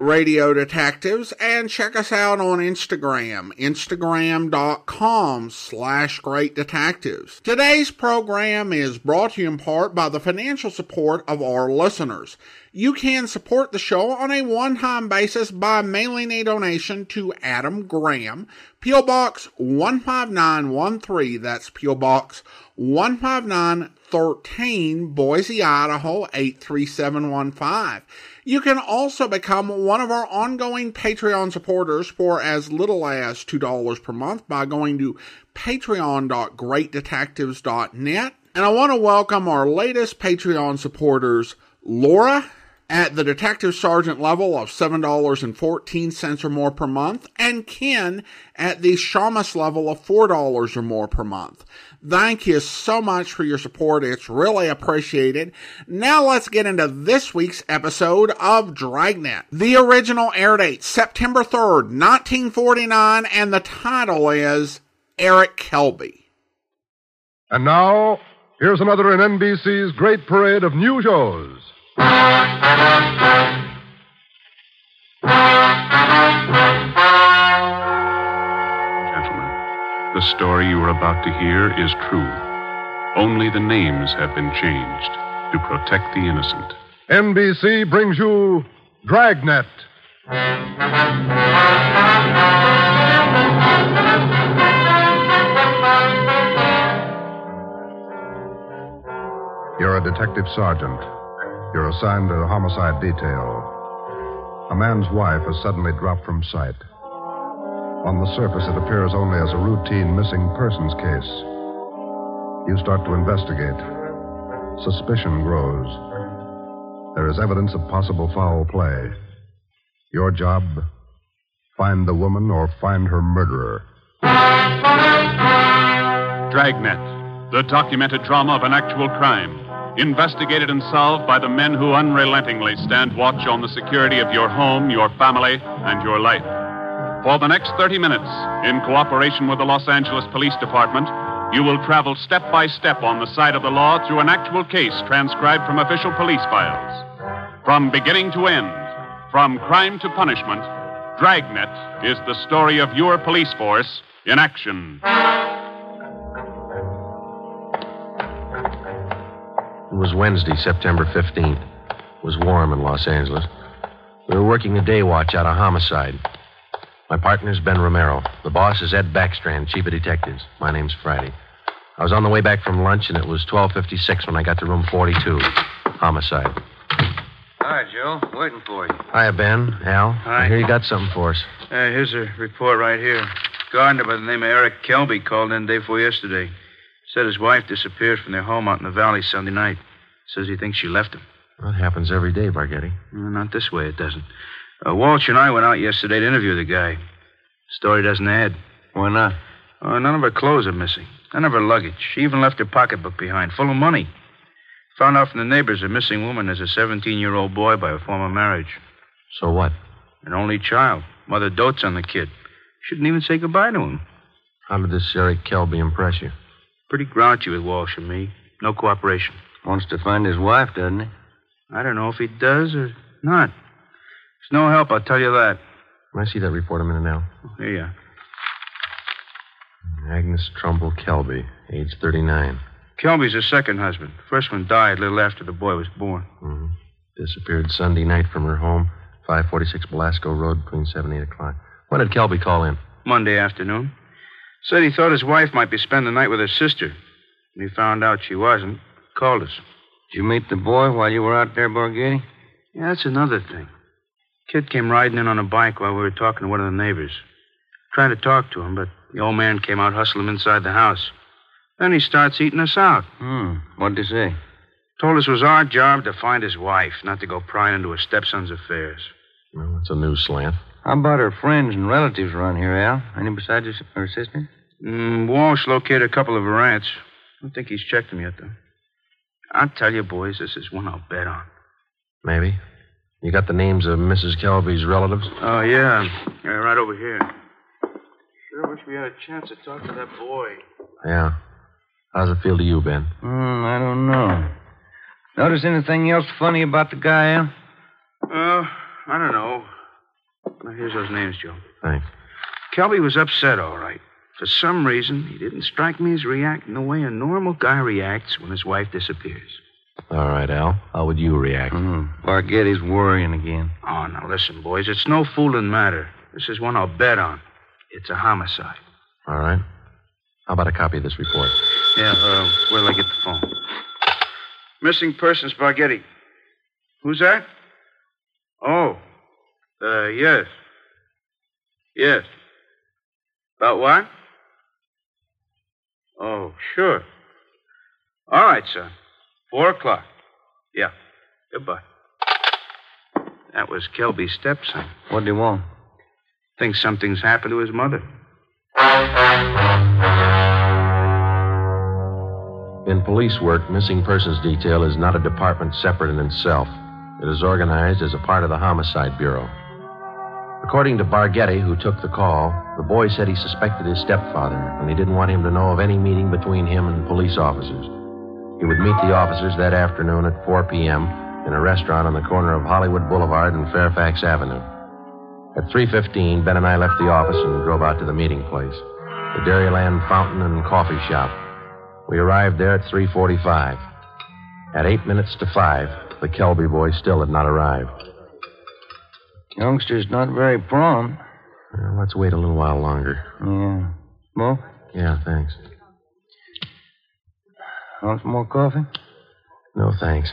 Radio Detectives and check us out on Instagram, instagram.com slash great detectives. Today's program is brought to you in part by the financial support of our listeners. You can support the show on a one-time basis by mailing a donation to Adam Graham, P.O. Box 15913, that's P.O. Box 15913, Boise, Idaho 83715. You can also become one of our ongoing Patreon supporters for as little as $2 per month by going to patreon.greatdetectives.net. And I want to welcome our latest Patreon supporters, Laura, at the detective sergeant level of $7.14 or more per month, and Ken at the shamus level of $4 or more per month. Thank you so much for your support. It's really appreciated. Now let's get into this week's episode of Dragnet. The original air date, September 3rd, 1949, and the title is Eric Kelby. And now, here's another in NBC's great parade of new shows. Gentlemen, the story you are about to hear is true. Only the names have been changed to protect the innocent. NBC brings you Dragnet. You're a detective sergeant. You're assigned to a homicide detail. A man's wife has suddenly dropped from sight. On the surface, it appears only as a routine missing persons case. You start to investigate. Suspicion grows. There is evidence of possible foul play. Your job find the woman or find her murderer. Dragnet, the documented drama of an actual crime, investigated and solved by the men who unrelentingly stand watch on the security of your home, your family, and your life. For the next 30 minutes, in cooperation with the Los Angeles Police Department, you will travel step by step on the side of the law through an actual case transcribed from official police files. From beginning to end, from crime to punishment, Dragnet is the story of your police force in action. It was Wednesday, September 15th. It was warm in Los Angeles. We were working a day watch out of homicide. My partner's Ben Romero. The boss is Ed Backstrand, chief of detectives. My name's Friday. I was on the way back from lunch, and it was 12.56 when I got to room 42. Homicide. Hi, Joe. Waiting for you. Hiya, Ben. Al. Hi. I hear you got something for us. Uh, here's a report right here. Gardener by the name of Eric Kelby called in day before yesterday. Said his wife disappeared from their home out in the valley Sunday night. Says he thinks she left him. That happens every day, Bargetti. Not this way, it doesn't. Uh, Walsh and I went out yesterday to interview the guy. Story doesn't add. Why not? Uh, none of her clothes are missing. None of her luggage. She even left her pocketbook behind, full of money. Found out from the neighbors a missing woman is a 17 year old boy by a former marriage. So what? An only child. Mother dotes on the kid. Shouldn't even say goodbye to him. How did this Eric Kelby impress you? Pretty grouchy with Walsh and me. No cooperation. Wants to find his wife, doesn't he? I don't know if he does or not. It's no help, I'll tell you that. Can I see that report a minute now? Here you are. Agnes Trumbull Kelby, age 39. Kelby's her second husband. First one died a little after the boy was born. hmm Disappeared Sunday night from her home, 546 Belasco Road, between 7 and 8 o'clock. When did Kelby call in? Monday afternoon. Said he thought his wife might be spending the night with her sister. When he found out she wasn't, called us. Did you meet the boy while you were out there, Bargetti? Yeah, that's another thing. Kid came riding in on a bike while we were talking to one of the neighbors. Tried to talk to him, but the old man came out, hustled him inside the house. Then he starts eating us out. Hmm. What'd he say? Told us it was our job to find his wife, not to go prying into his stepson's affairs. Well, that's a new slant. How about her friends and relatives around here, Al? Any besides her, her sister? Mm, Walsh located a couple of her aunts. I don't think he's checked them yet, though. I'll tell you, boys, this is one I'll bet on. Maybe. You got the names of Mrs. Kelby's relatives? Oh, yeah. yeah right over here. Sure wish we had a chance to talk to that boy. Yeah. How's it feel to you, Ben? Hmm, I don't know. Notice anything else funny about the guy, Al? Uh, I don't know. Now, here's those names, Joe. Thanks. Kelby was upset, all right. For some reason, he didn't strike me as reacting the way a normal guy reacts when his wife disappears. All right, Al. How would you react? Mm, Bargetti's worrying again. Oh, now listen, boys. It's no fooling matter. This is one I'll bet on. It's a homicide. All right. How about a copy of this report? Yeah, uh, where'll I get the phone? Missing persons, Bargetti. Who's that? Oh. Uh, yes. Yes. About what? Oh, sure. All right, sir. Four o'clock. Yeah. Goodbye. That was Kelby's stepson. What do you want? Thinks something's happened to his mother. In police work, missing persons detail is not a department separate in itself. It is organized as a part of the Homicide Bureau. According to Bargetti, who took the call, the boy said he suspected his stepfather, and he didn't want him to know of any meeting between him and police officers. He would meet the officers that afternoon at 4 p.m. in a restaurant on the corner of Hollywood Boulevard and Fairfax Avenue. At 3.15, Ben and I left the office and drove out to the meeting place, the Dairyland Fountain and Coffee Shop. We arrived there at 3.45. At eight minutes to five, the Kelby boy still had not arrived. Youngster's not very prompt. Well, let's wait a little while longer. Yeah. Smoke? Yeah, thanks. Want some more coffee? No, thanks.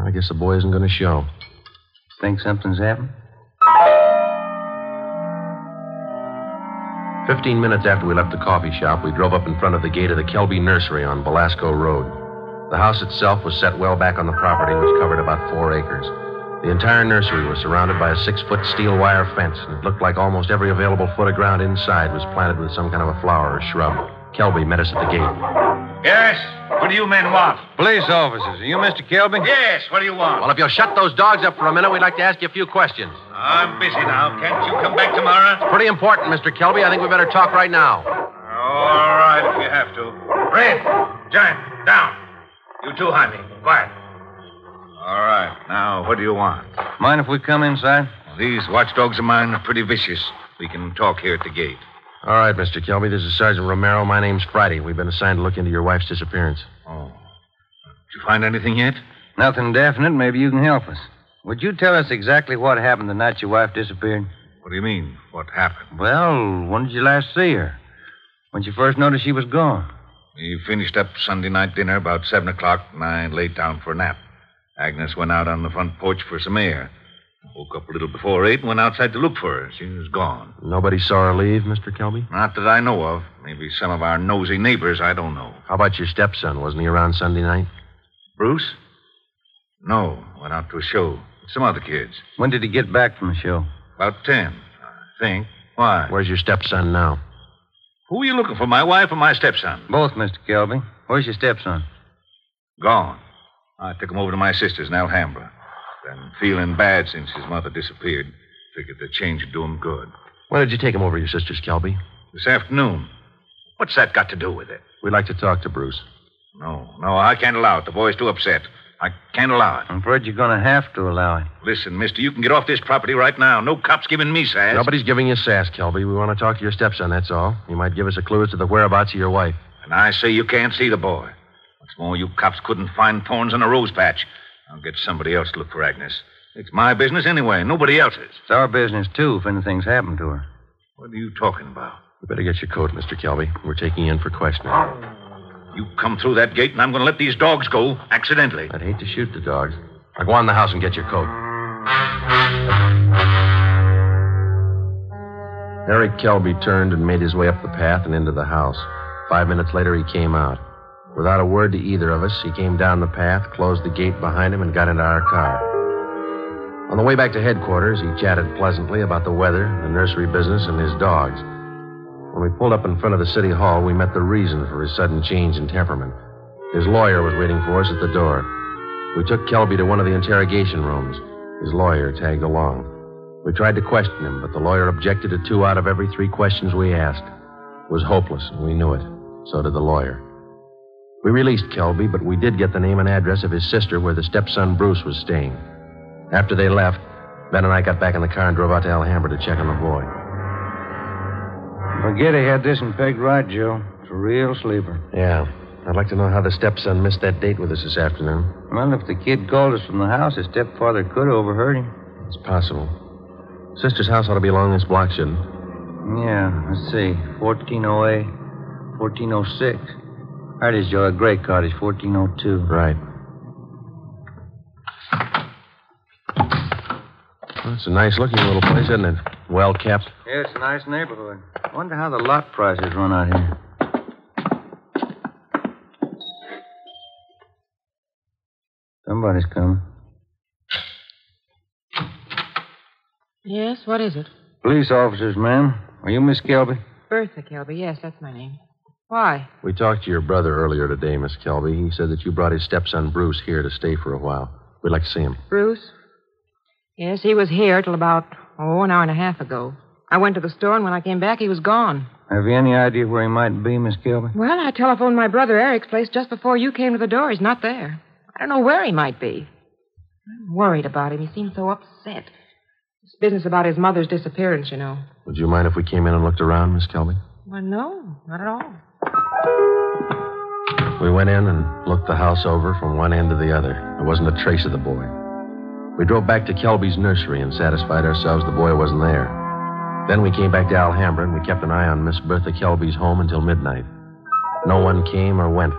I guess the boy isn't going to show. Think something's happened? Fifteen minutes after we left the coffee shop, we drove up in front of the gate of the Kelby Nursery on Belasco Road. The house itself was set well back on the property, which covered about four acres. The entire nursery was surrounded by a six foot steel wire fence, and it looked like almost every available foot of ground inside was planted with some kind of a flower or shrub. Kelby met us at the gate. Yes? What do you men want? Police officers. Are you Mr. Kelby? Yes, what do you want? Well, if you'll shut those dogs up for a minute, we'd like to ask you a few questions. I'm busy now. Can't you come back tomorrow? It's Pretty important, Mr. Kelby. I think we better talk right now. All right, if you have to. Red, Giant, down. You too, Jaime. Quiet. All right. Now, what do you want? Mind if we come inside? These watchdogs of mine are pretty vicious. We can talk here at the gate. All right, Mr. Kelby. This is Sergeant Romero. My name's Friday. We've been assigned to look into your wife's disappearance. Oh. Uh, did you find anything yet? Nothing definite. Maybe you can help us. Would you tell us exactly what happened the night your wife disappeared? What do you mean? What happened? Well, when did you last see her? When did you first noticed she was gone? We finished up Sunday night dinner about 7 o'clock, and I laid down for a nap. Agnes went out on the front porch for some air. Woke up a little before 8 and went outside to look for her. She was gone. Nobody saw her leave, Mr. Kelby? Not that I know of. Maybe some of our nosy neighbors, I don't know. How about your stepson? Wasn't he around Sunday night? Bruce? No, went out to a show with some other kids. When did he get back from the show? About 10, I think. Why? Where's your stepson now? Who are you looking for, my wife or my stepson? Both, Mr. Kelby. Where's your stepson? Gone. I took him over to my sister's in Alhambra. Been feeling bad since his mother disappeared. Figured the change would do him good. When did you take him over to your sister's, Kelby? This afternoon. What's that got to do with it? We'd like to talk to Bruce. No, no, I can't allow it. The boy's too upset. I can't allow it. I'm afraid you're going to have to allow it. Listen, mister, you can get off this property right now. No cops giving me sass. Nobody's giving you sass, Kelby. We want to talk to your stepson, that's all. He might give us a clue as to the whereabouts of your wife. And I say you can't see the boy. What's more, you cops couldn't find thorns in a rose patch. I'll get somebody else to look for Agnes. It's my business anyway, nobody else's. It's our business, too, if anything's happened to her. What are you talking about? You better get your coat, Mr. Kelby. We're taking you in for questioning. You come through that gate, and I'm going to let these dogs go accidentally. I'd hate to shoot the dogs. Now go on in the house and get your coat. Eric Kelby turned and made his way up the path and into the house. Five minutes later, he came out. Without a word to either of us, he came down the path, closed the gate behind him, and got into our car. On the way back to headquarters, he chatted pleasantly about the weather, the nursery business, and his dogs. When we pulled up in front of the city hall, we met the reason for his sudden change in temperament. His lawyer was waiting for us at the door. We took Kelby to one of the interrogation rooms. His lawyer tagged along. We tried to question him, but the lawyer objected to two out of every three questions we asked. It was hopeless, and we knew it. So did the lawyer. We released Kelby, but we did get the name and address of his sister where the stepson Bruce was staying. After they left, Ben and I got back in the car and drove out to Alhambra to check on the boy. Forget he had this and pegged right, Joe. It's a real sleeper. Yeah. I'd like to know how the stepson missed that date with us this afternoon. Well, if the kid called us from the house, his stepfather could have overheard him. It's possible. Sister's house ought to be along this block, shouldn't it? Yeah, let's see. 1408, 1406. Right is, Joe. A gray cottage, 1402. Right. Well, it's a nice looking little place, isn't it? Well kept. Yeah, it's a nice neighborhood. Wonder how the lot prices run out here. Somebody's coming. Yes, what is it? Police officers, ma'am. Are you Miss Kelby? Bertha Kelby. Yes, that's my name. Why? We talked to your brother earlier today, Miss Kelby. He said that you brought his stepson Bruce here to stay for a while. We'd like to see him. Bruce? Yes, he was here till about, oh, an hour and a half ago. I went to the store, and when I came back, he was gone. Have you any idea where he might be, Miss Kelby? Well, I telephoned my brother Eric's place just before you came to the door. He's not there. I don't know where he might be. I'm worried about him. He seems so upset. This business about his mother's disappearance, you know. Would you mind if we came in and looked around, Miss Kelby? Well, no, not at all. We went in and looked the house over from one end to the other. There wasn't a trace of the boy. We drove back to Kelby's nursery and satisfied ourselves the boy wasn't there. Then we came back to Alhambra and we kept an eye on Miss Bertha Kelby's home until midnight. No one came or went.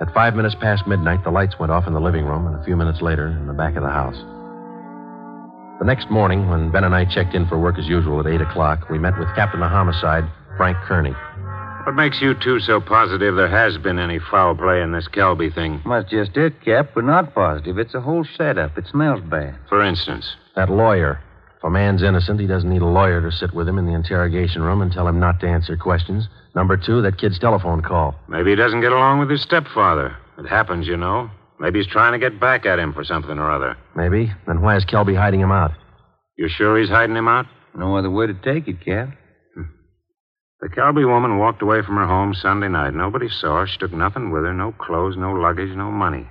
At five minutes past midnight, the lights went off in the living room, and a few minutes later, in the back of the house. The next morning, when Ben and I checked in for work as usual at 8 o'clock, we met with Captain of Homicide, Frank Kearney. What makes you two so positive there has been any foul play in this Kelby thing? Well, that's just it, Cap. We're not positive. It's a whole setup. It smells bad. For instance, That lawyer. If a man's innocent, he doesn't need a lawyer to sit with him in the interrogation room and tell him not to answer questions. Number two, that kid's telephone call. maybe he doesn't get along with his stepfather. It happens, you know. Maybe he's trying to get back at him for something or other. Maybe. Then why is Kelby hiding him out? You're sure he's hiding him out? No other way to take it, Cap. The Kelby woman walked away from her home Sunday night. Nobody saw her. She took nothing with her no clothes, no luggage, no money.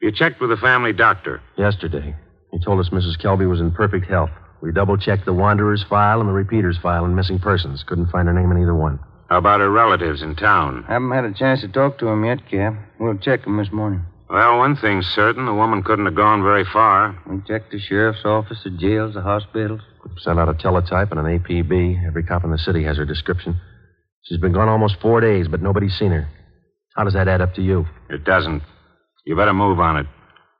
You checked with the family doctor. Yesterday. He told us Mrs. Kelby was in perfect health. We double checked the Wanderer's file and the Repeater's file and missing persons. Couldn't find her name in either one. How about her relatives in town? Haven't had a chance to talk to them yet, Cap. We'll check them this morning. Well, one thing's certain. The woman couldn't have gone very far. We checked the sheriff's office, the jails, the hospitals. Sent out a teletype and an APB. Every cop in the city has her description. She's been gone almost four days, but nobody's seen her. How does that add up to you? It doesn't. You better move on it.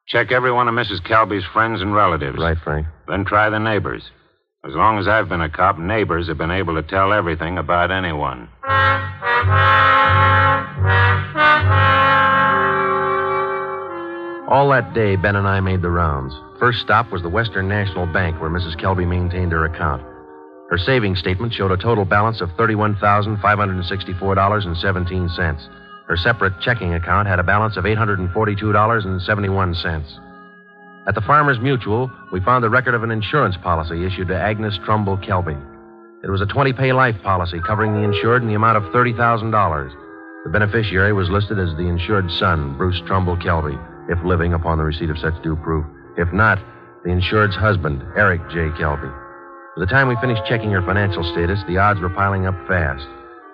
Check every one of Mrs. Kelby's friends and relatives. Right, Frank. Then try the neighbors. As long as I've been a cop, neighbors have been able to tell everything about anyone. All that day, Ben and I made the rounds. First stop was the Western National Bank, where Mrs. Kelby maintained her account. Her savings statement showed a total balance of $31,564.17. Her separate checking account had a balance of $842.71. At the Farmers Mutual, we found the record of an insurance policy issued to Agnes Trumbull Kelby. It was a 20 pay life policy covering the insured in the amount of $30,000. The beneficiary was listed as the insured son, Bruce Trumbull Kelby, if living upon the receipt of such due proof. If not, the insured's husband, Eric J. Kelby. By the time we finished checking her financial status, the odds were piling up fast.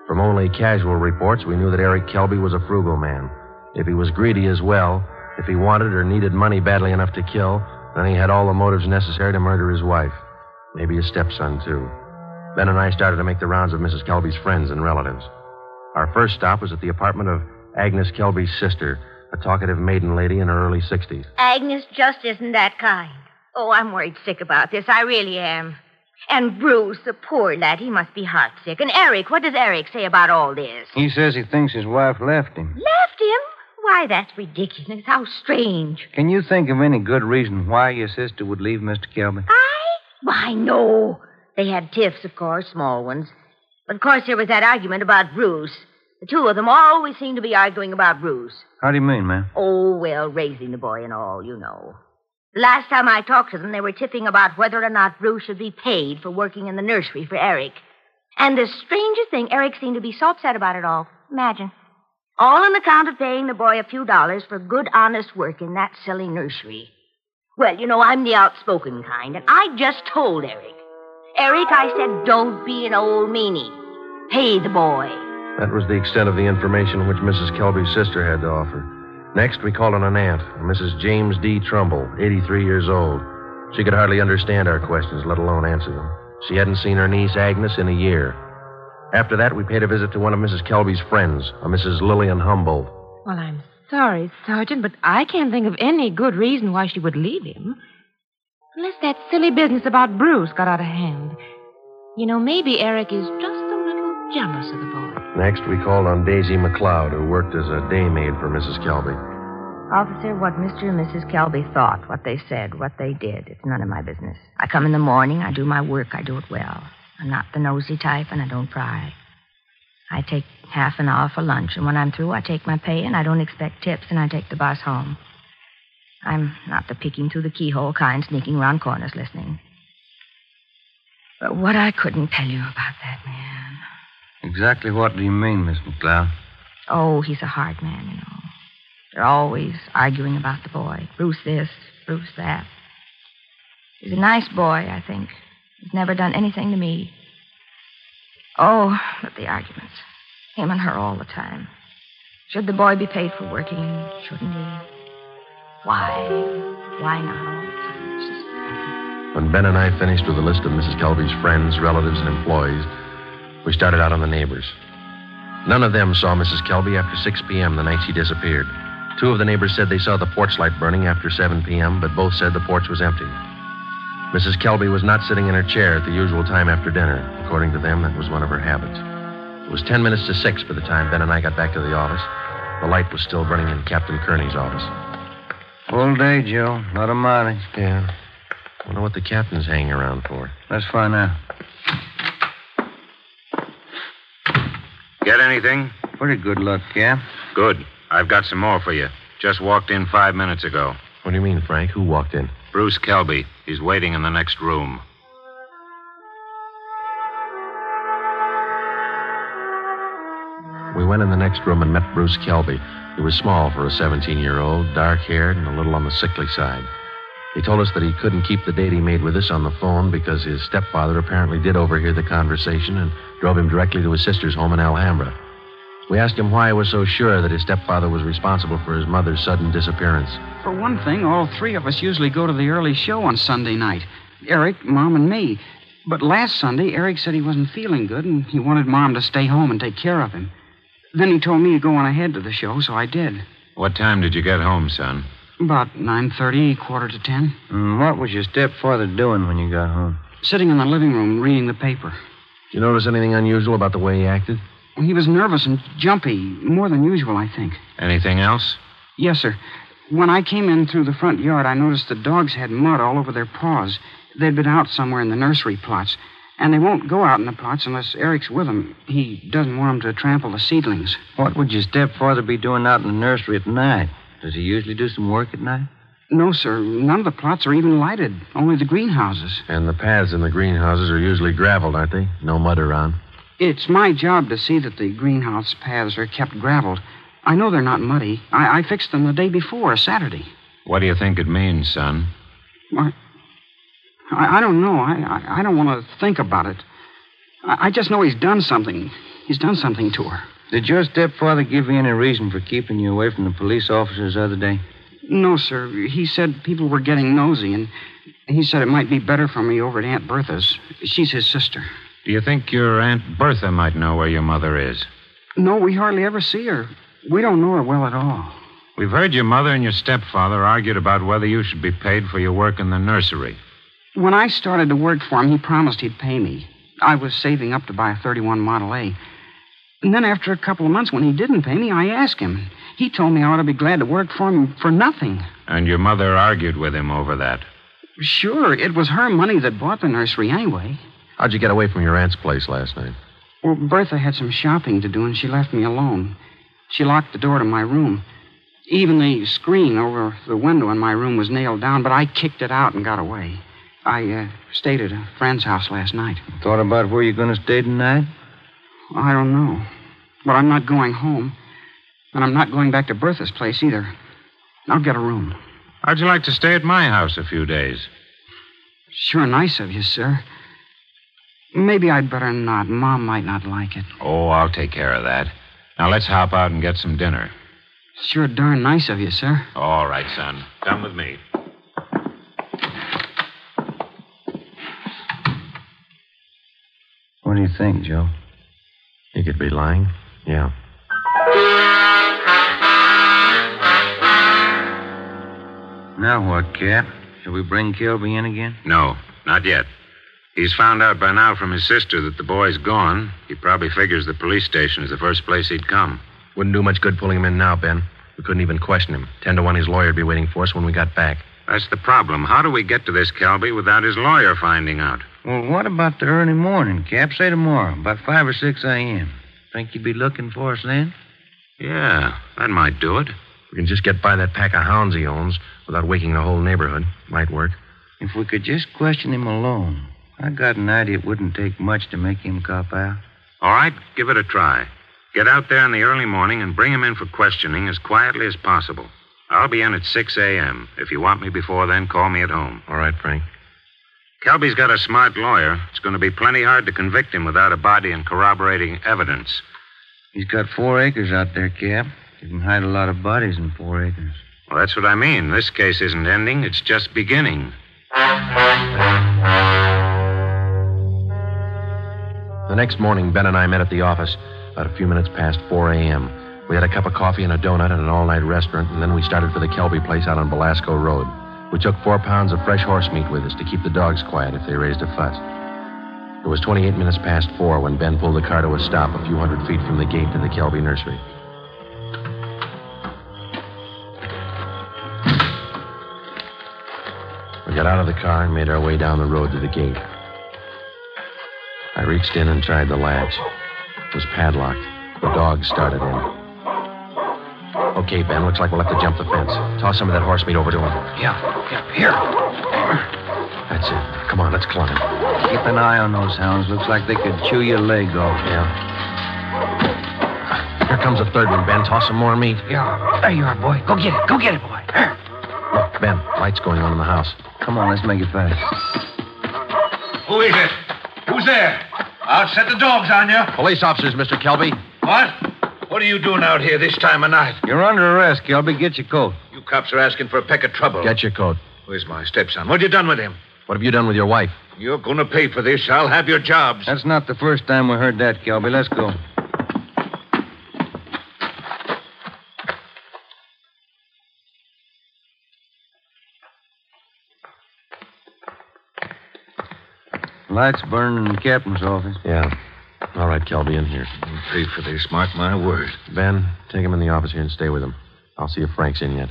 From only casual reports, we knew that Eric Kelby was a frugal man. If he was greedy as well, if he wanted or needed money badly enough to kill, then he had all the motives necessary to murder his wife. Maybe his stepson, too. Ben and I started to make the rounds of Mrs. Kelby's friends and relatives. Our first stop was at the apartment of Agnes Kelby's sister, a talkative maiden lady in her early 60s. Agnes just isn't that kind. Oh, I'm worried sick about this. I really am. And Bruce, the poor lad, he must be heartsick. And Eric, what does Eric say about all this? He says he thinks his wife left him. Left him? Why, that's ridiculous. How strange. Can you think of any good reason why your sister would leave Mr. Kelby? I? Why, no. They had tiffs, of course, small ones. But of course there was that argument about Bruce. The two of them always seem to be arguing about Bruce. How do you mean, ma'am? Oh, well, raising the boy and all, you know. The Last time I talked to them, they were tipping about whether or not Bruce should be paid for working in the nursery for Eric. And the strangest thing, Eric seemed to be so upset about it all. Imagine. All on account of paying the boy a few dollars for good, honest work in that silly nursery. Well, you know, I'm the outspoken kind, and I just told Eric. Eric, I said, don't be an old meanie. Pay the boy. That was the extent of the information which Mrs. Kelby's sister had to offer. Next, we called on an aunt, Mrs. James D. Trumbull, 83 years old. She could hardly understand our questions, let alone answer them. She hadn't seen her niece, Agnes, in a year. After that, we paid a visit to one of Mrs. Kelby's friends, a Mrs. Lillian Humboldt. Well, I'm sorry, Sergeant, but I can't think of any good reason why she would leave him. Unless that silly business about Bruce got out of hand. You know, maybe Eric is just a jealous of the boy. Next, we called on Daisy McLeod, who worked as a day maid for Mrs. Kelby. Officer, what Mr. and Mrs. Kelby thought, what they said, what they did, it's none of my business. I come in the morning, I do my work, I do it well. I'm not the nosy type, and I don't pry. I take half an hour for lunch, and when I'm through, I take my pay, and I don't expect tips, and I take the bus home. I'm not the peeking through the keyhole kind, sneaking around corners listening. But what I couldn't tell you about that man. Exactly what do you mean, Miss McLeod? Oh, he's a hard man, you know. They're always arguing about the boy. Bruce this, Bruce that. He's a nice boy, I think. He's never done anything to me. Oh, but the arguments. Him and her all the time. Should the boy be paid for working? Shouldn't he? Why? Why not all the time? Just- When Ben and I finished with a list of Mrs. Kelby's friends, relatives, and employees, we started out on the neighbors. None of them saw Mrs. Kelby after 6 p.m. the night she disappeared. Two of the neighbors said they saw the porch light burning after 7 p.m., but both said the porch was empty. Mrs. Kelby was not sitting in her chair at the usual time after dinner. According to them, that was one of her habits. It was 10 minutes to 6 by the time Ben and I got back to the office. The light was still burning in Captain Kearney's office. Full day, Joe. Not a mileage. Yeah. I wonder what the captain's hanging around for. Let's find out. Anything? Pretty good luck, yeah? Good. I've got some more for you. Just walked in five minutes ago. What do you mean, Frank? Who walked in? Bruce Kelby. He's waiting in the next room. We went in the next room and met Bruce Kelby. He was small for a 17 year old, dark haired, and a little on the sickly side. He told us that he couldn't keep the date he made with us on the phone because his stepfather apparently did overhear the conversation and drove him directly to his sister's home in Alhambra. We asked him why he was so sure that his stepfather was responsible for his mother's sudden disappearance. For one thing, all three of us usually go to the early show on Sunday night Eric, Mom, and me. But last Sunday, Eric said he wasn't feeling good and he wanted Mom to stay home and take care of him. Then he told me to go on ahead to the show, so I did. What time did you get home, son? About 9.30, quarter to 10. And what was your stepfather doing when you got home? Sitting in the living room reading the paper. Did you notice anything unusual about the way he acted? He was nervous and jumpy, more than usual, I think. Anything else? Yes, sir. When I came in through the front yard, I noticed the dogs had mud all over their paws. They'd been out somewhere in the nursery plots. And they won't go out in the plots unless Eric's with them. He doesn't want them to trample the seedlings. What would your stepfather be doing out in the nursery at night? Does he usually do some work at night? No, sir. None of the plots are even lighted. Only the greenhouses. And the paths in the greenhouses are usually graveled, aren't they? No mud around. It's my job to see that the greenhouse paths are kept graveled. I know they're not muddy. I, I fixed them the day before, Saturday. What do you think it means, son? I, I, I don't know. I, I, I don't want to think about it. I, I just know he's done something. He's done something to her. Did your stepfather give you any reason for keeping you away from the police officers the other day? No, sir. He said people were getting nosy, and he said it might be better for me over at Aunt Bertha's. She's his sister. Do you think your Aunt Bertha might know where your mother is? No, we hardly ever see her. We don't know her well at all. We've heard your mother and your stepfather argued about whether you should be paid for your work in the nursery. When I started to work for him, he promised he'd pay me. I was saving up to buy a 31 Model A. And then after a couple of months, when he didn't pay me, I asked him. He told me I ought to be glad to work for him for nothing. And your mother argued with him over that. Sure, it was her money that bought the nursery anyway. How'd you get away from your aunt's place last night? Well, Bertha had some shopping to do, and she left me alone. She locked the door to my room. Even the screen over the window in my room was nailed down, but I kicked it out and got away. I uh, stayed at a friend's house last night. Thought about where you're going to stay tonight? I don't know. But I'm not going home. And I'm not going back to Bertha's place either. I'll get a room. How'd you like to stay at my house a few days? Sure nice of you, sir. Maybe I'd better not. Mom might not like it. Oh, I'll take care of that. Now let's hop out and get some dinner. Sure darn nice of you, sir. All right, son. Come with me. What do you think, Joe? He could be lying. Yeah. Now what, Cap? Shall we bring Kelby in again? No, not yet. He's found out by now from his sister that the boy's gone. He probably figures the police station is the first place he'd come. Wouldn't do much good pulling him in now, Ben. We couldn't even question him. Ten to one his lawyer'd be waiting for us when we got back. That's the problem. How do we get to this Kelby without his lawyer finding out? Well, what about the early morning, Cap? Say tomorrow, about 5 or 6 a.m. Think you'd be looking for us then? Yeah, that might do it. We can just get by that pack of hounds he owns without waking the whole neighborhood. Might work. If we could just question him alone, I got an idea it wouldn't take much to make him cop out. All right, give it a try. Get out there in the early morning and bring him in for questioning as quietly as possible. I'll be in at 6 a.m. If you want me before then, call me at home. All right, Frank. Kelby's got a smart lawyer. It's going to be plenty hard to convict him without a body and corroborating evidence. He's got four acres out there, Cap. You can hide a lot of bodies in four acres. Well, that's what I mean. This case isn't ending, it's just beginning. The next morning, Ben and I met at the office about a few minutes past 4 a.m. We had a cup of coffee and a donut at an all night restaurant, and then we started for the Kelby place out on Belasco Road. We took four pounds of fresh horse meat with us to keep the dogs quiet if they raised a fuss. It was 28 minutes past four when Ben pulled the car to a stop a few hundred feet from the gate to the Kelby nursery. We got out of the car and made our way down the road to the gate. I reached in and tried the latch. It was padlocked. The dogs started in. Okay, Ben, looks like we'll have to jump the fence. Toss some of that horse meat over to him. Yeah, yeah, here. That's it. Come on, let's climb. Keep an eye on those hounds. Looks like they could chew your leg off. Yeah. Here comes a third one, Ben. Toss some more meat. Yeah, there you are, boy. Go get it. Go get it, boy. Here. Look, Ben, lights going on in the house. Come on, let's make it fast. Who is it? Who's there? I'll set the dogs on you. Police officers, Mr. Kelby. What? What are you doing out here this time of night? You're under arrest, Kelby. Get your coat. You cops are asking for a peck of trouble. Get your coat. Where's my stepson? What you done with him? What have you done with your wife? You're going to pay for this. I'll have your jobs. That's not the first time we heard that, Kelby. Let's go. Lights burning in the captain's office. Yeah. All right, Kelby, in here. I'll pay for this. Mark my word. Ben, take him in the office here and stay with him. I'll see if Frank's in yet.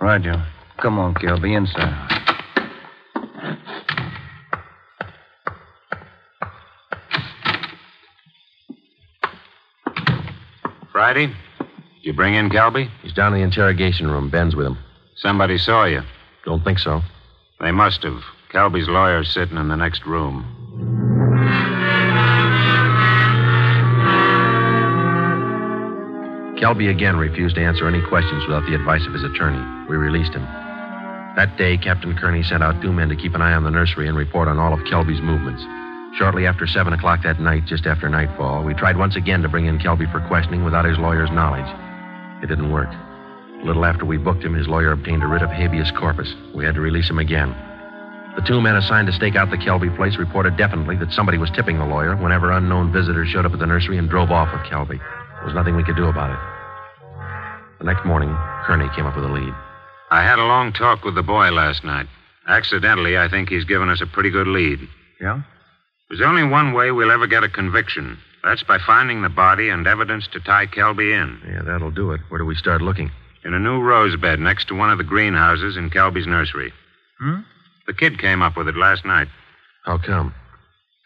Right, Joe. Come on, Kelby, inside. Friday? Did you bring in Kelby? He's down in the interrogation room. Ben's with him. Somebody saw you. Don't think so. They must have. Kelby's lawyer's sitting in the next room. Kelby again refused to answer any questions without the advice of his attorney. We released him. That day, Captain Kearney sent out two men to keep an eye on the nursery and report on all of Kelby's movements. Shortly after 7 o'clock that night, just after nightfall, we tried once again to bring in Kelby for questioning without his lawyer's knowledge. It didn't work. A little after we booked him, his lawyer obtained a writ of habeas corpus. We had to release him again. The two men assigned to stake out the Kelby place reported definitely that somebody was tipping the lawyer whenever unknown visitors showed up at the nursery and drove off with Kelby. There was nothing we could do about it. The next morning, Kearney came up with a lead. I had a long talk with the boy last night. Accidentally, I think he's given us a pretty good lead. Yeah? There's only one way we'll ever get a conviction. That's by finding the body and evidence to tie Kelby in. Yeah, that'll do it. Where do we start looking? In a new rose bed next to one of the greenhouses in Kelby's nursery. Hmm? The kid came up with it last night. How come?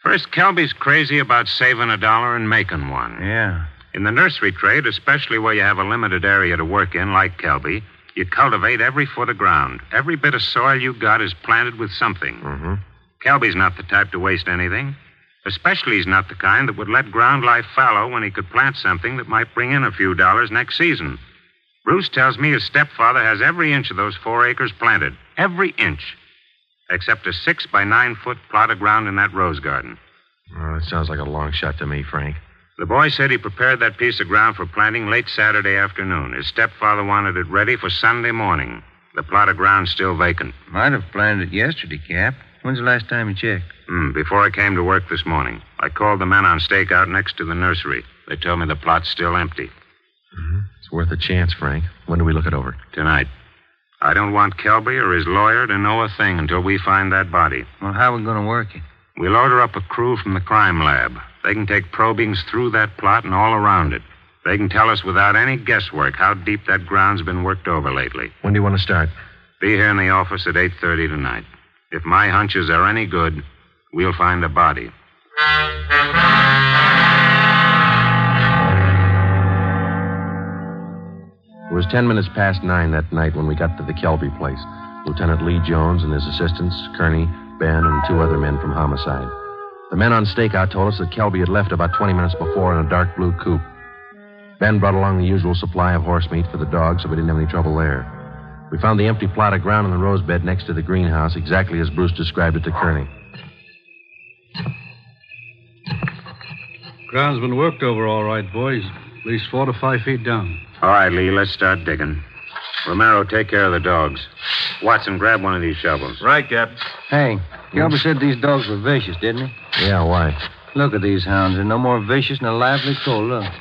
First, Kelby's crazy about saving a dollar and making one. Yeah. In the nursery trade, especially where you have a limited area to work in, like Kelby, you cultivate every foot of ground. Every bit of soil you've got is planted with something. Mm-hmm. Kelby's not the type to waste anything. Especially, he's not the kind that would let ground lie fallow when he could plant something that might bring in a few dollars next season. Bruce tells me his stepfather has every inch of those four acres planted. Every inch. Except a six by nine foot plot of ground in that rose garden. Oh, that sounds like a long shot to me, Frank. The boy said he prepared that piece of ground for planting late Saturday afternoon. His stepfather wanted it ready for Sunday morning. The plot of ground's still vacant. Might have planted it yesterday, Cap. When's the last time you checked? Hmm, before I came to work this morning, I called the men on stakeout next to the nursery. They told me the plot's still empty. It's worth a chance, Frank. When do we look it over? Tonight. I don't want Kelby or his lawyer to know a thing until we find that body. Well, how are we going to work it? We'll order up a crew from the crime lab. They can take probings through that plot and all around it. They can tell us without any guesswork how deep that ground's been worked over lately. When do you want to start? Be here in the office at 8.30 tonight. If my hunches are any good, we'll find a body. It was ten minutes past nine that night when we got to the Kelby place. Lieutenant Lee Jones and his assistants, Kearney, Ben, and two other men from homicide. The men on stakeout told us that Kelby had left about 20 minutes before in a dark blue coupe. Ben brought along the usual supply of horse meat for the dogs, so we didn't have any trouble there. We found the empty plot of ground in the rose bed next to the greenhouse, exactly as Bruce described it to Kearney. Ground's been worked over all right, boys. At least four to five feet down. All right, Lee, let's start digging. Romero, take care of the dogs. Watson, grab one of these shovels. Right, Cap. Hey, Gilbert said these dogs were vicious, didn't he? Yeah, why? Look at these hounds. They're no more vicious than a lively coal. Look.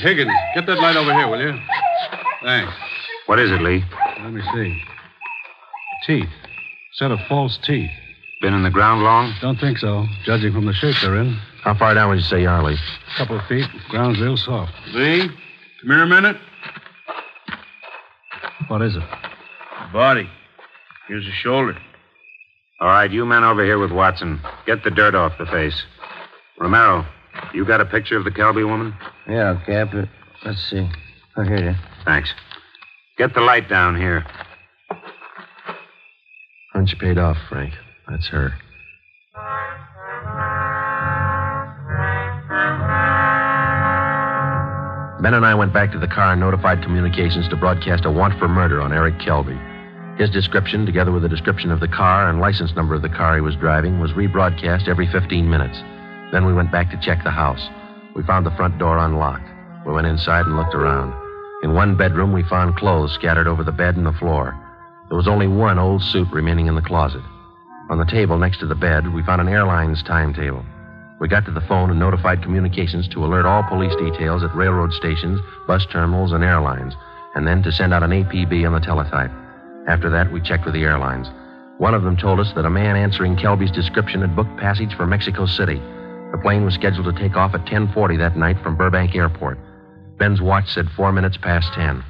Higgins, get that light over here, will you? Thanks. What is it, Lee? Let me see. Teeth. Set of false teeth. Been in the ground long? Don't think so, judging from the shape they're in. How far down would you say, Yarley? Couple of feet. Ground's real soft. Lee, come here a minute. What is it? Body. Here's the shoulder. All right, you men over here with Watson. Get the dirt off the face. Romero, you got a picture of the Kelby woman? Yeah, Cap. Let's see. Oh, here it is. Thanks. Get the light down here. Hunch paid off, Frank. That's her. Ben and I went back to the car and notified communications to broadcast a want for murder on Eric Kelby. His description, together with a description of the car and license number of the car he was driving, was rebroadcast every 15 minutes. Then we went back to check the house. We found the front door unlocked. We went inside and looked around. In one bedroom, we found clothes scattered over the bed and the floor. There was only one old suit remaining in the closet. On the table next to the bed, we found an airline's timetable. We got to the phone and notified communications to alert all police details at railroad stations, bus terminals, and airlines, and then to send out an APB on the teletype. After that, we checked with the airlines. One of them told us that a man answering Kelby's description had booked passage for Mexico City. The plane was scheduled to take off at 10:40 that night from Burbank Airport. Ben's watch said 4 minutes past 10.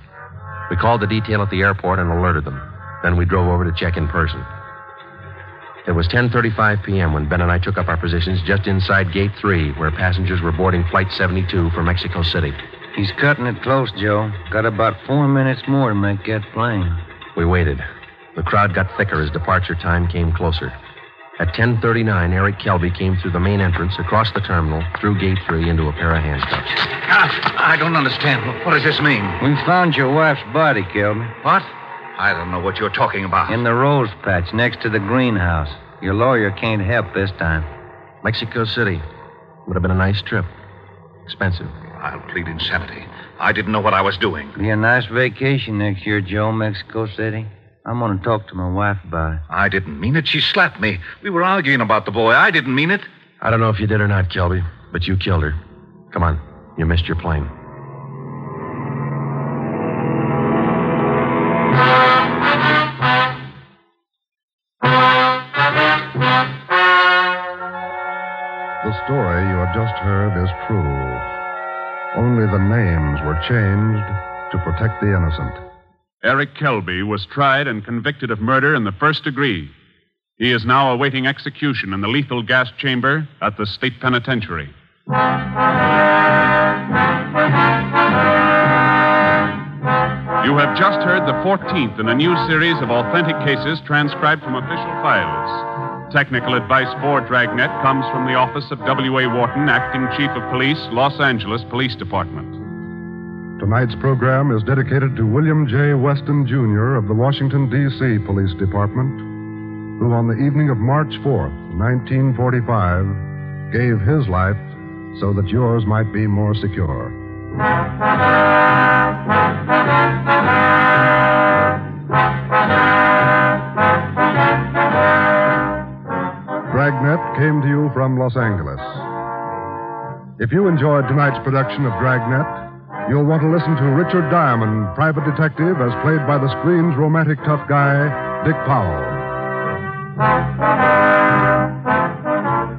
We called the detail at the airport and alerted them. Then we drove over to check in person. It was 10:35 p.m. when Ben and I took up our positions just inside Gate 3, where passengers were boarding Flight 72 for Mexico City. He's cutting it close, Joe. Got about four minutes more to make that plane. We waited. The crowd got thicker as departure time came closer. At 10:39, Eric Kelby came through the main entrance, across the terminal, through Gate 3 into a pair of handcuffs. Ah, I don't understand. What does this mean? We found your wife's body, Kelby. What? I don't know what you're talking about. In the rose patch next to the greenhouse. Your lawyer can't help this time. Mexico City. Would have been a nice trip. Expensive. I'll plead insanity. I didn't know what I was doing. Be a nice vacation next year, Joe, Mexico City. I'm going to talk to my wife about it. I didn't mean it. She slapped me. We were arguing about the boy. I didn't mean it. I don't know if you did or not, Kelby, but you killed her. Come on. You missed your plane. The story you have just heard is true. Only the names were changed to protect the innocent. Eric Kelby was tried and convicted of murder in the first degree. He is now awaiting execution in the lethal gas chamber at the state penitentiary. You have just heard the 14th in a new series of authentic cases transcribed from official files. Technical advice for Dragnet comes from the office of W.A. Worton, Acting Chief of Police, Los Angeles Police Department. Tonight's program is dedicated to William J. Weston, Jr. of the Washington, D.C. Police Department, who on the evening of March 4th, 1945, gave his life so that yours might be more secure. Dragnet came to you from Los Angeles. If you enjoyed tonight's production of Dragnet, you'll want to listen to Richard Diamond, private detective, as played by the screen's romantic tough guy, Dick Powell.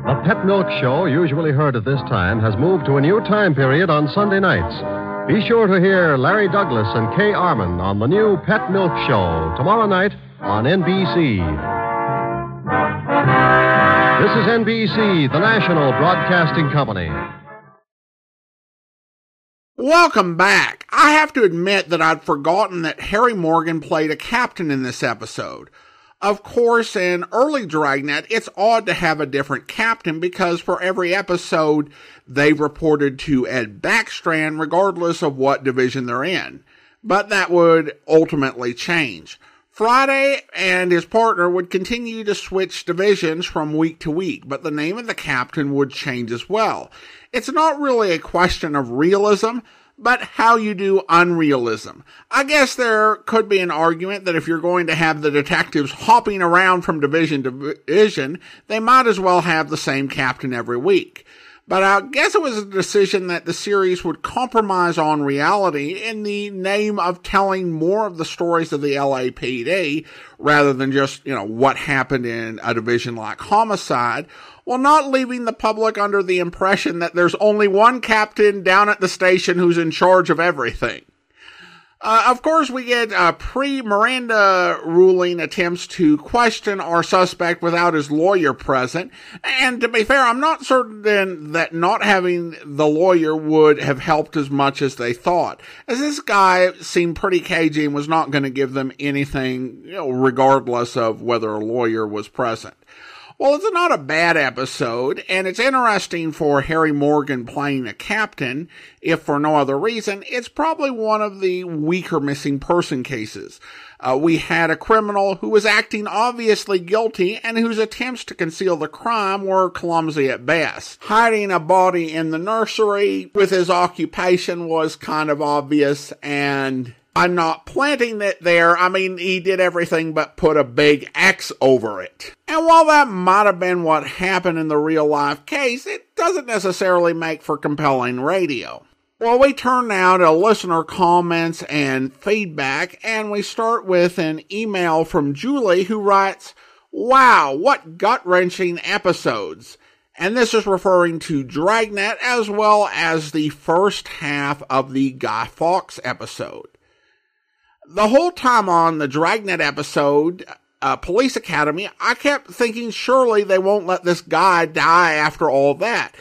The Pet Milk Show, usually heard at this time, has moved to a new time period on Sunday nights. Be sure to hear Larry Douglas and Kay Armen on the new Pet Milk Show tomorrow night on NBC. This is NBC, the national broadcasting company. Welcome back. I have to admit that I'd forgotten that Harry Morgan played a captain in this episode. Of course, in early Dragnet, it's odd to have a different captain because for every episode, they've reported to Ed Backstrand regardless of what division they're in. But that would ultimately change. Friday and his partner would continue to switch divisions from week to week, but the name of the captain would change as well. It's not really a question of realism, but how you do unrealism. I guess there could be an argument that if you're going to have the detectives hopping around from division to division, they might as well have the same captain every week. But I guess it was a decision that the series would compromise on reality in the name of telling more of the stories of the LAPD rather than just, you know, what happened in a division like Homicide, while not leaving the public under the impression that there's only one captain down at the station who's in charge of everything. Uh, of course, we get uh, pre Miranda ruling attempts to question our suspect without his lawyer present. And to be fair, I'm not certain that not having the lawyer would have helped as much as they thought, as this guy seemed pretty cagey and was not going to give them anything, you know, regardless of whether a lawyer was present. Well, it's not a bad episode, and it's interesting for Harry Morgan playing a captain. If for no other reason, it's probably one of the weaker missing person cases. Uh, we had a criminal who was acting obviously guilty and whose attempts to conceal the crime were clumsy at best. Hiding a body in the nursery with his occupation was kind of obvious and I'm not planting it there. I mean, he did everything but put a big X over it. And while that might have been what happened in the real life case, it doesn't necessarily make for compelling radio. Well, we turn now to listener comments and feedback, and we start with an email from Julie who writes, Wow, what gut wrenching episodes! And this is referring to Dragnet as well as the first half of the Guy Fawkes episode the whole time on the Dragnet episode, uh, Police Academy, I kept thinking surely they won't let this guy die after all that.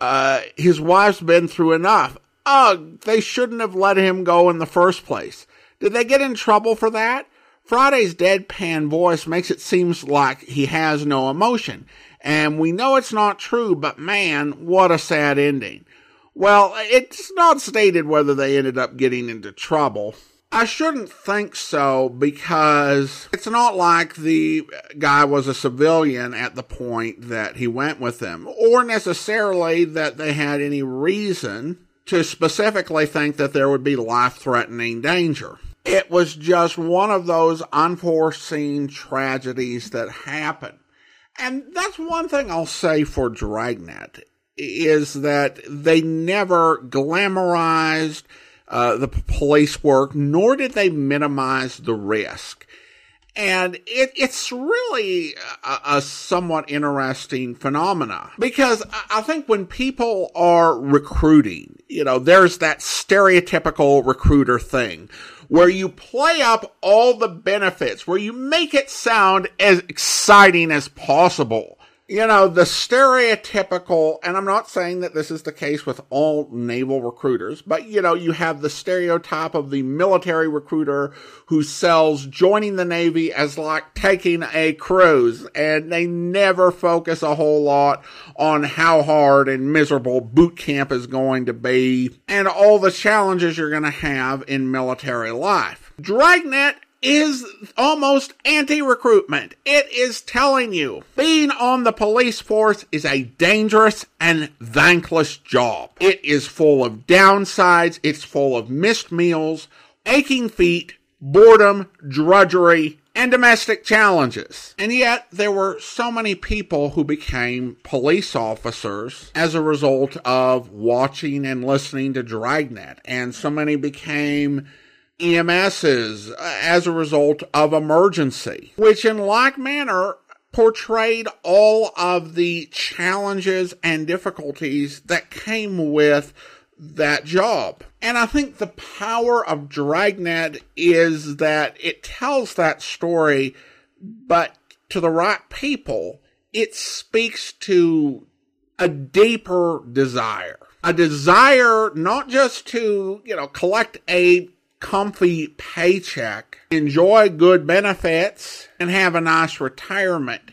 Uh, his wife's been through enough. Ugh, they shouldn't have let him go in the first place. Did they get in trouble for that? Friday's deadpan voice makes it seem like he has no emotion. And we know it's not true, but man, what a sad ending. Well, it's not stated whether they ended up getting into trouble. I shouldn't think so because it's not like the guy was a civilian at the point that he went with them, or necessarily that they had any reason to specifically think that there would be life threatening danger. It was just one of those unforeseen tragedies that happen. And that's one thing I'll say for Dragnet is that they never glamorized uh, the police work, nor did they minimize the risk. And it, it's really a, a, somewhat interesting phenomena because I think when people are recruiting, you know, there's that stereotypical recruiter thing where you play up all the benefits, where you make it sound as exciting as possible you know, the stereotypical, and I'm not saying that this is the case with all naval recruiters, but you know, you have the stereotype of the military recruiter who sells joining the Navy as like taking a cruise, and they never focus a whole lot on how hard and miserable boot camp is going to be and all the challenges you're going to have in military life. Dragnet is almost anti recruitment. It is telling you being on the police force is a dangerous and thankless job. It is full of downsides, it's full of missed meals, aching feet, boredom, drudgery, and domestic challenges. And yet, there were so many people who became police officers as a result of watching and listening to Dragnet, and so many became EMSs uh, as a result of emergency, which in like manner portrayed all of the challenges and difficulties that came with that job. And I think the power of Dragnet is that it tells that story, but to the right people, it speaks to a deeper desire. A desire not just to, you know, collect a comfy paycheck, enjoy good benefits, and have a nice retirement,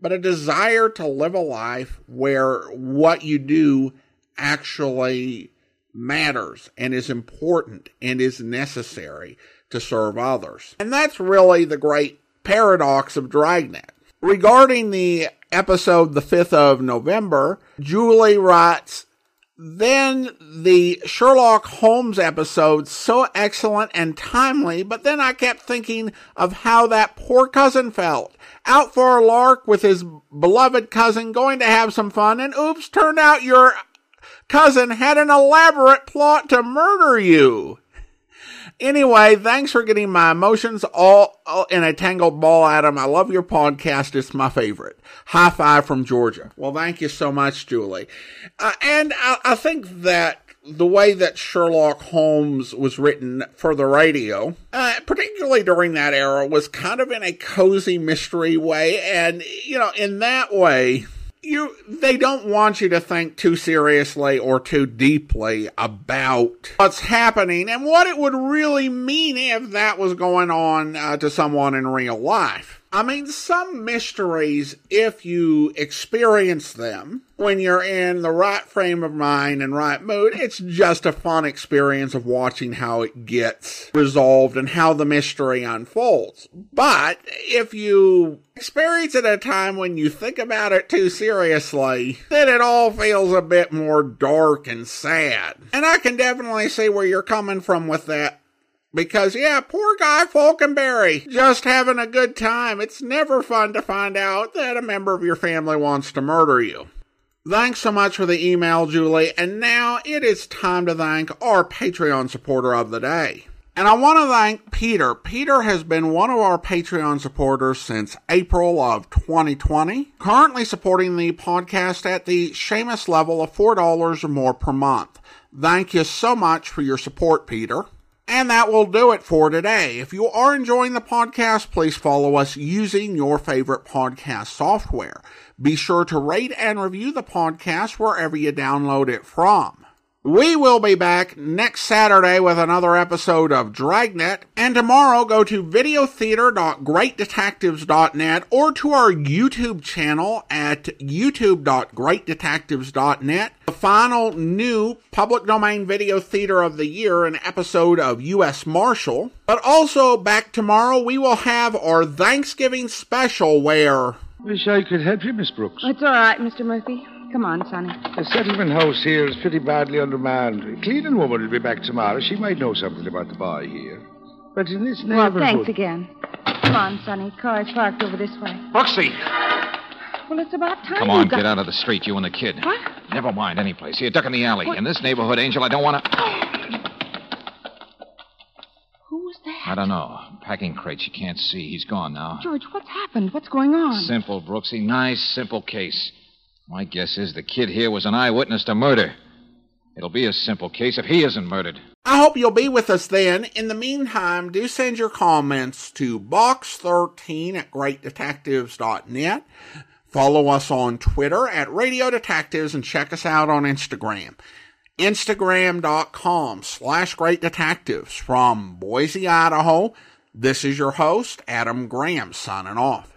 but a desire to live a life where what you do actually matters and is important and is necessary to serve others. And that's really the great paradox of Dragnet. Regarding the episode the 5th of November, Julie writes, then the Sherlock Holmes episode so excellent and timely, but then I kept thinking of how that poor cousin felt. Out for a lark with his beloved cousin, going to have some fun, and oops, turned out your cousin had an elaborate plot to murder you. Anyway, thanks for getting my emotions all, all, in a tangled ball, Adam. I love your podcast. It's my favorite. High five from Georgia. Well, thank you so much, Julie. Uh, and I, I think that the way that Sherlock Holmes was written for the radio, uh, particularly during that era, was kind of in a cozy mystery way. And, you know, in that way, you they don't want you to think too seriously or too deeply about what's happening and what it would really mean if that was going on uh, to someone in real life. I mean, some mysteries, if you experience them when you're in the right frame of mind and right mood, it's just a fun experience of watching how it gets resolved and how the mystery unfolds. But if you experience it at a time when you think about it too seriously, then it all feels a bit more dark and sad. And I can definitely see where you're coming from with that because, yeah, poor guy Falconberry, just having a good time. It's never fun to find out that a member of your family wants to murder you. Thanks so much for the email, Julie. And now it is time to thank our Patreon supporter of the day. And I want to thank Peter. Peter has been one of our Patreon supporters since April of 2020, currently supporting the podcast at the Seamus level of $4 or more per month. Thank you so much for your support, Peter. And that will do it for today. If you are enjoying the podcast, please follow us using your favorite podcast software. Be sure to rate and review the podcast wherever you download it from. We will be back next Saturday with another episode of Dragnet, and tomorrow go to videotheater.greatdetectives.net or to our YouTube channel at youtube.greatdetectives.net. The final new public domain video theater of the year, an episode of U.S. Marshal. But also back tomorrow, we will have our Thanksgiving special where. Wish I could help you, Miss Brooks. It's all right, Mr. Murphy. Come on, Sonny. The settlement house here is pretty badly undermanned. A cleaning woman will be back tomorrow. She might know something about the boy here. But in this neighborhood... Well, thanks again. Come on, Sonny. Car's parked over this way. Brooksy! Well, it's about time Come on, got... get out of the street, you and the kid. What? Never mind any place. Here, duck in the alley. In this neighborhood, Angel, I don't want to. Who's that? I don't know. Packing crates you can't see. He's gone now. George, what's happened? What's going on? Simple, Brooksy. Nice, simple case. My guess is the kid here was an eyewitness to murder. It'll be a simple case if he isn't murdered. I hope you'll be with us then. In the meantime, do send your comments to box13 at greatdetectives.net. Follow us on Twitter at Radio Detectives and check us out on Instagram. Instagram.com slash Great Detectives from Boise, Idaho. This is your host, Adam Graham, signing off.